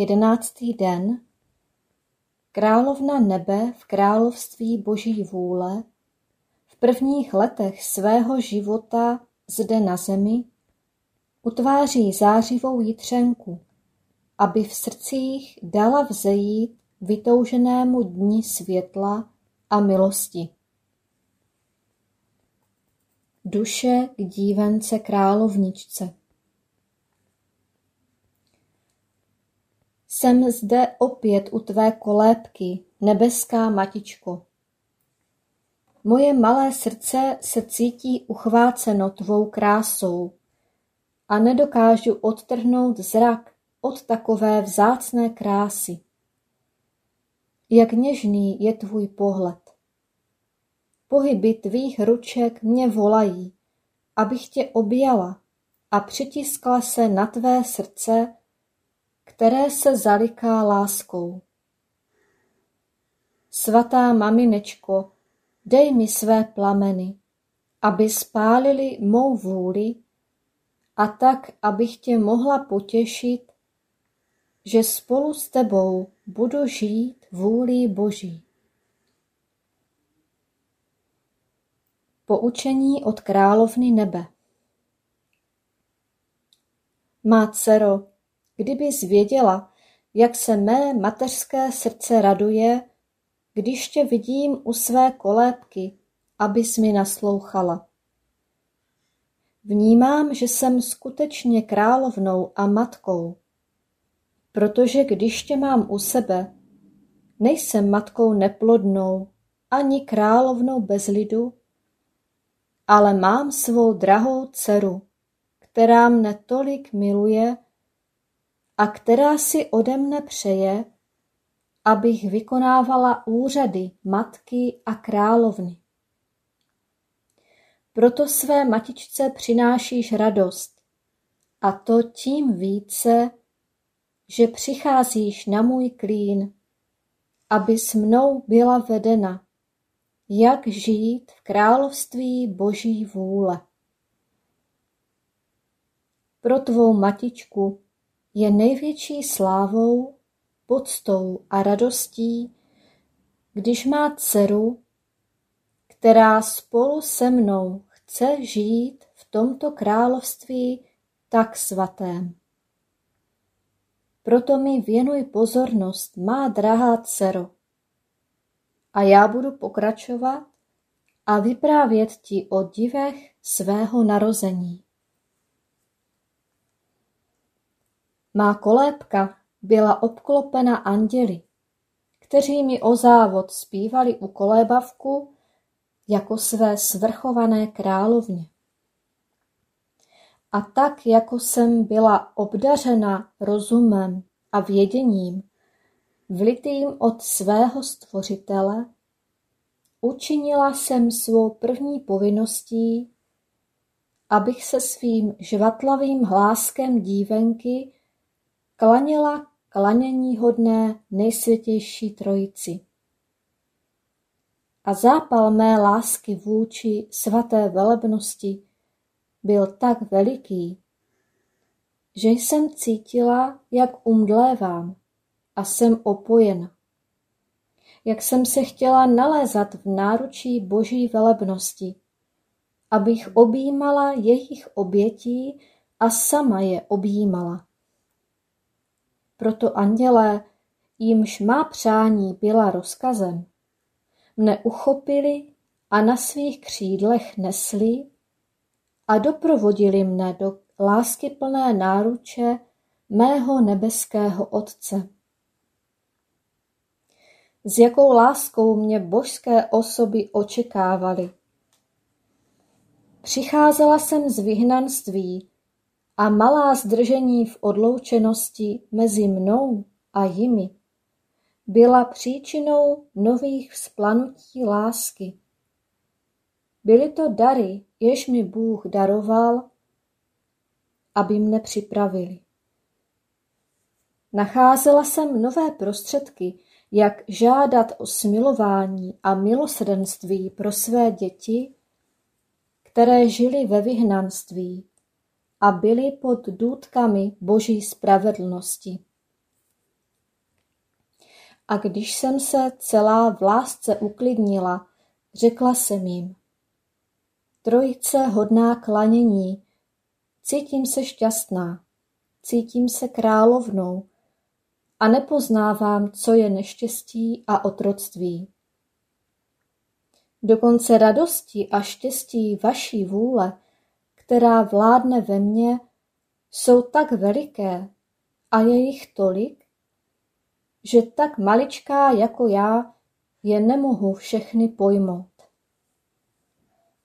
Jedenáctý den Královna nebe v království boží vůle v prvních letech svého života zde na zemi utváří zářivou jitřenku, aby v srdcích dala vzejít vytouženému dni světla a milosti. Duše k dívence královničce. Jsem zde opět u tvé kolébky, nebeská matičko. Moje malé srdce se cítí uchváceno tvou krásou a nedokážu odtrhnout zrak od takové vzácné krásy. Jak něžný je tvůj pohled. Pohyby tvých ruček mě volají, abych tě objala a přitiskla se na tvé srdce, které se zaliká láskou. Svatá maminečko, dej mi své plameny, aby spálili mou vůli a tak, abych tě mohla potěšit že spolu s tebou budu žít vůlí Boží. Poučení od královny nebe Má dcero, kdybys věděla, jak se mé mateřské srdce raduje, když tě vidím u své kolébky, abys mi naslouchala. Vnímám, že jsem skutečně královnou a matkou, Protože když tě mám u sebe, nejsem matkou neplodnou ani královnou bez lidu, ale mám svou drahou dceru, která mne tolik miluje a která si ode mne přeje, abych vykonávala úřady matky a královny. Proto své matičce přinášíš radost, a to tím více, že přicházíš na můj klín, aby s mnou byla vedena, jak žít v království Boží vůle. Pro tvou matičku je největší slávou, poctou a radostí, když má dceru, která spolu se mnou chce žít v tomto království tak svatém. Proto mi věnuj pozornost, má drahá dcero. A já budu pokračovat a vyprávět ti o divech svého narození. Má kolébka byla obklopena anděli, kteří mi o závod zpívali u kolébavku jako své svrchované královně. A tak jako jsem byla obdařena rozumem a věděním, vlitým od svého stvořitele, učinila jsem svou první povinností, abych se svým žvatlavým hláskem dívenky klaněla klaněníhodné nejsvětější trojici. A zápal mé lásky vůči svaté velebnosti byl tak veliký, že jsem cítila, jak umdlévám a jsem opojena. Jak jsem se chtěla nalézat v náručí boží velebnosti, abych objímala jejich obětí a sama je objímala. Proto andělé, jimž má přání byla rozkazem, mne uchopili a na svých křídlech nesli a doprovodili mne do láskyplné náruče mého nebeského Otce. S jakou láskou mě božské osoby očekávali. Přicházela jsem z vyhnanství a malá zdržení v odloučenosti mezi mnou a jimi byla příčinou nových vzplanutí lásky. Byly to dary, jež mi Bůh daroval, aby mne připravili. Nacházela jsem nové prostředky, jak žádat o smilování a milosrdenství pro své děti, které žili ve vyhnanství a byli pod důtkami Boží spravedlnosti. A když jsem se celá v lásce uklidnila, řekla jsem jim, Trojice hodná klanění, cítím se šťastná, cítím se královnou a nepoznávám, co je neštěstí a otroctví. Dokonce radosti a štěstí vaší vůle, která vládne ve mně, jsou tak veliké a je jich tolik, že tak maličká jako já je nemohu všechny pojmout.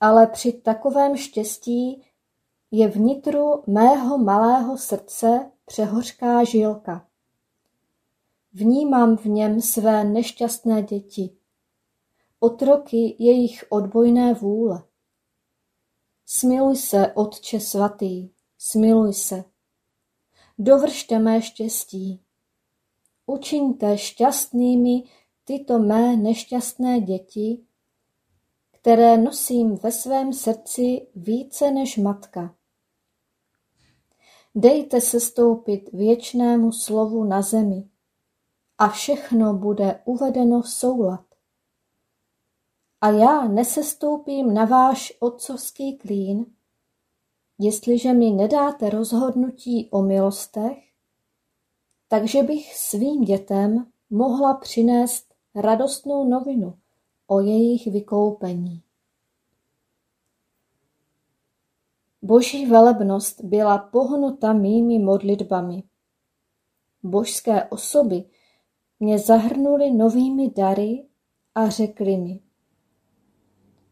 Ale při takovém štěstí je vnitru mého malého srdce přehořká žilka. Vnímám v něm své nešťastné děti, otroky jejich odbojné vůle. Smiluj se, Otče svatý, smiluj se. Dovršte mé štěstí. Učiňte šťastnými tyto mé nešťastné děti, které nosím ve svém srdci více než matka. Dejte se stoupit věčnému slovu na zemi a všechno bude uvedeno v soulad. A já nesestoupím na váš otcovský klín, jestliže mi nedáte rozhodnutí o milostech, takže bych svým dětem mohla přinést radostnou novinu o jejich vykoupení. Boží velebnost byla pohnuta mými modlitbami. Božské osoby mě zahrnuly novými dary a řekli mi,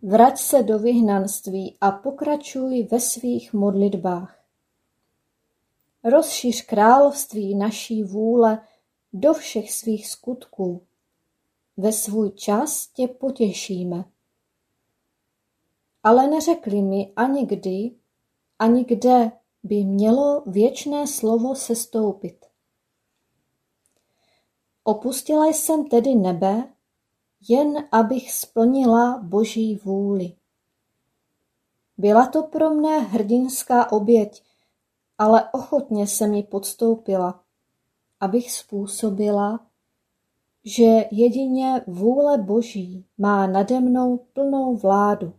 vrať se do vyhnanství a pokračuj ve svých modlitbách. Rozšíř království naší vůle do všech svých skutků. Ve svůj čas tě potěšíme. Ale neřekli mi ani kdy, ani kde by mělo věčné slovo sestoupit. Opustila jsem tedy nebe, jen abych splnila Boží vůli. Byla to pro mne hrdinská oběť, ale ochotně se mi podstoupila, abych způsobila, že jedině vůle Boží má nade mnou plnou vládu.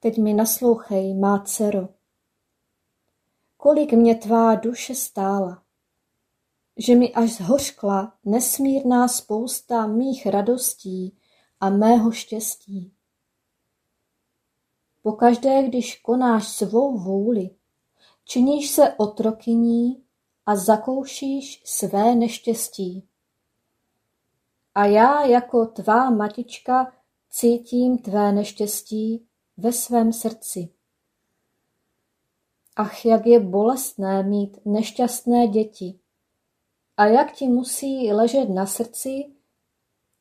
Teď mi naslouchej, má dcero. Kolik mě tvá duše stála, že mi až zhořkla nesmírná spousta mých radostí a mého štěstí. Pokaždé, když konáš svou vůli, činíš se otrokyní a zakoušíš své neštěstí. A já jako tvá matička cítím tvé neštěstí ve svém srdci. Ach, jak je bolestné mít nešťastné děti. A jak ti musí ležet na srdci,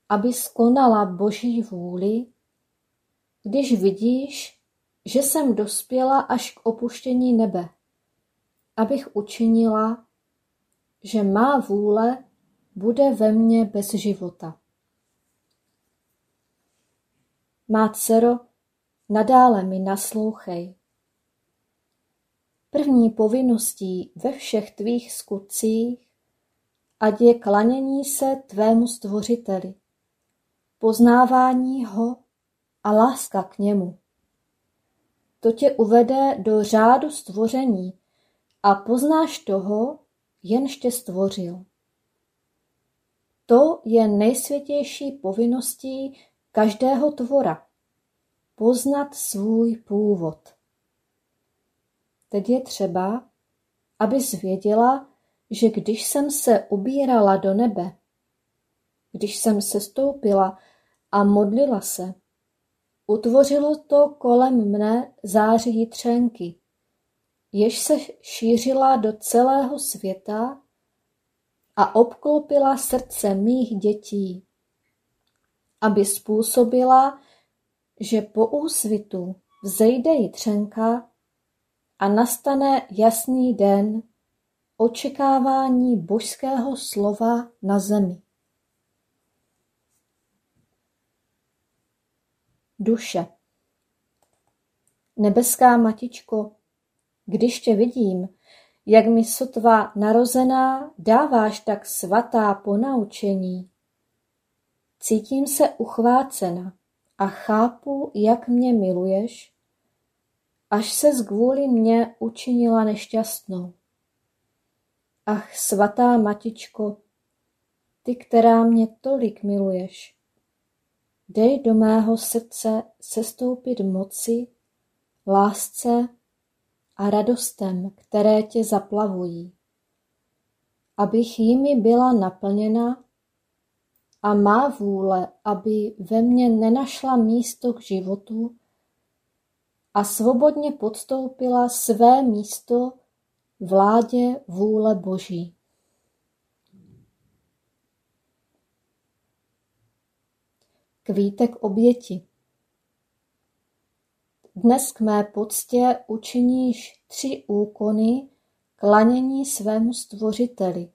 aby skonala Boží vůli, když vidíš, že jsem dospěla až k opuštění nebe, abych učinila, že má vůle bude ve mně bez života. Má dcero, nadále mi naslouchej. První povinností ve všech tvých skutcích ať je klanění se tvému stvořiteli, poznávání ho a láska k němu. To tě uvede do řádu stvoření a poznáš toho, jenž tě stvořil. To je nejsvětější povinností každého tvora poznat svůj původ. Teď je třeba, aby zvěděla, že když jsem se ubírala do nebe, když jsem se stoupila a modlila se, utvořilo to kolem mne září třenky, jež se šířila do celého světa a obklopila srdce mých dětí, aby způsobila, že po úsvitu vzejde jitřenka a nastane jasný den očekávání božského slova na zemi. Duše Nebeská matičko, když tě vidím, jak mi sotva narozená dáváš tak svatá ponaučení, cítím se uchvácena a chápu, jak mě miluješ, až ses kvůli mě učinila nešťastnou. Ach, svatá matičko, ty, která mě tolik miluješ, dej do mého srdce sestoupit moci, lásce a radostem, které tě zaplavují, abych jimi byla naplněna a má vůle, aby ve mně nenašla místo k životu a svobodně podstoupila své místo vládě vůle Boží. Kvítek oběti Dnes k mé poctě učiníš tři úkony klanění svému stvořiteli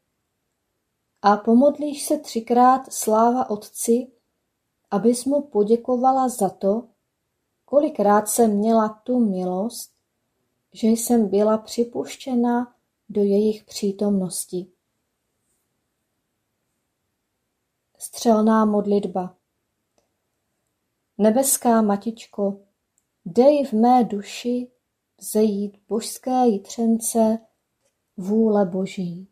a pomodlíš se třikrát sláva Otci, abys mu poděkovala za to, kolikrát jsem měla tu milost, že jsem byla připuštěna do jejich přítomnosti. Střelná modlitba Nebeská matičko, dej v mé duši vzejít božské jitřence vůle Boží.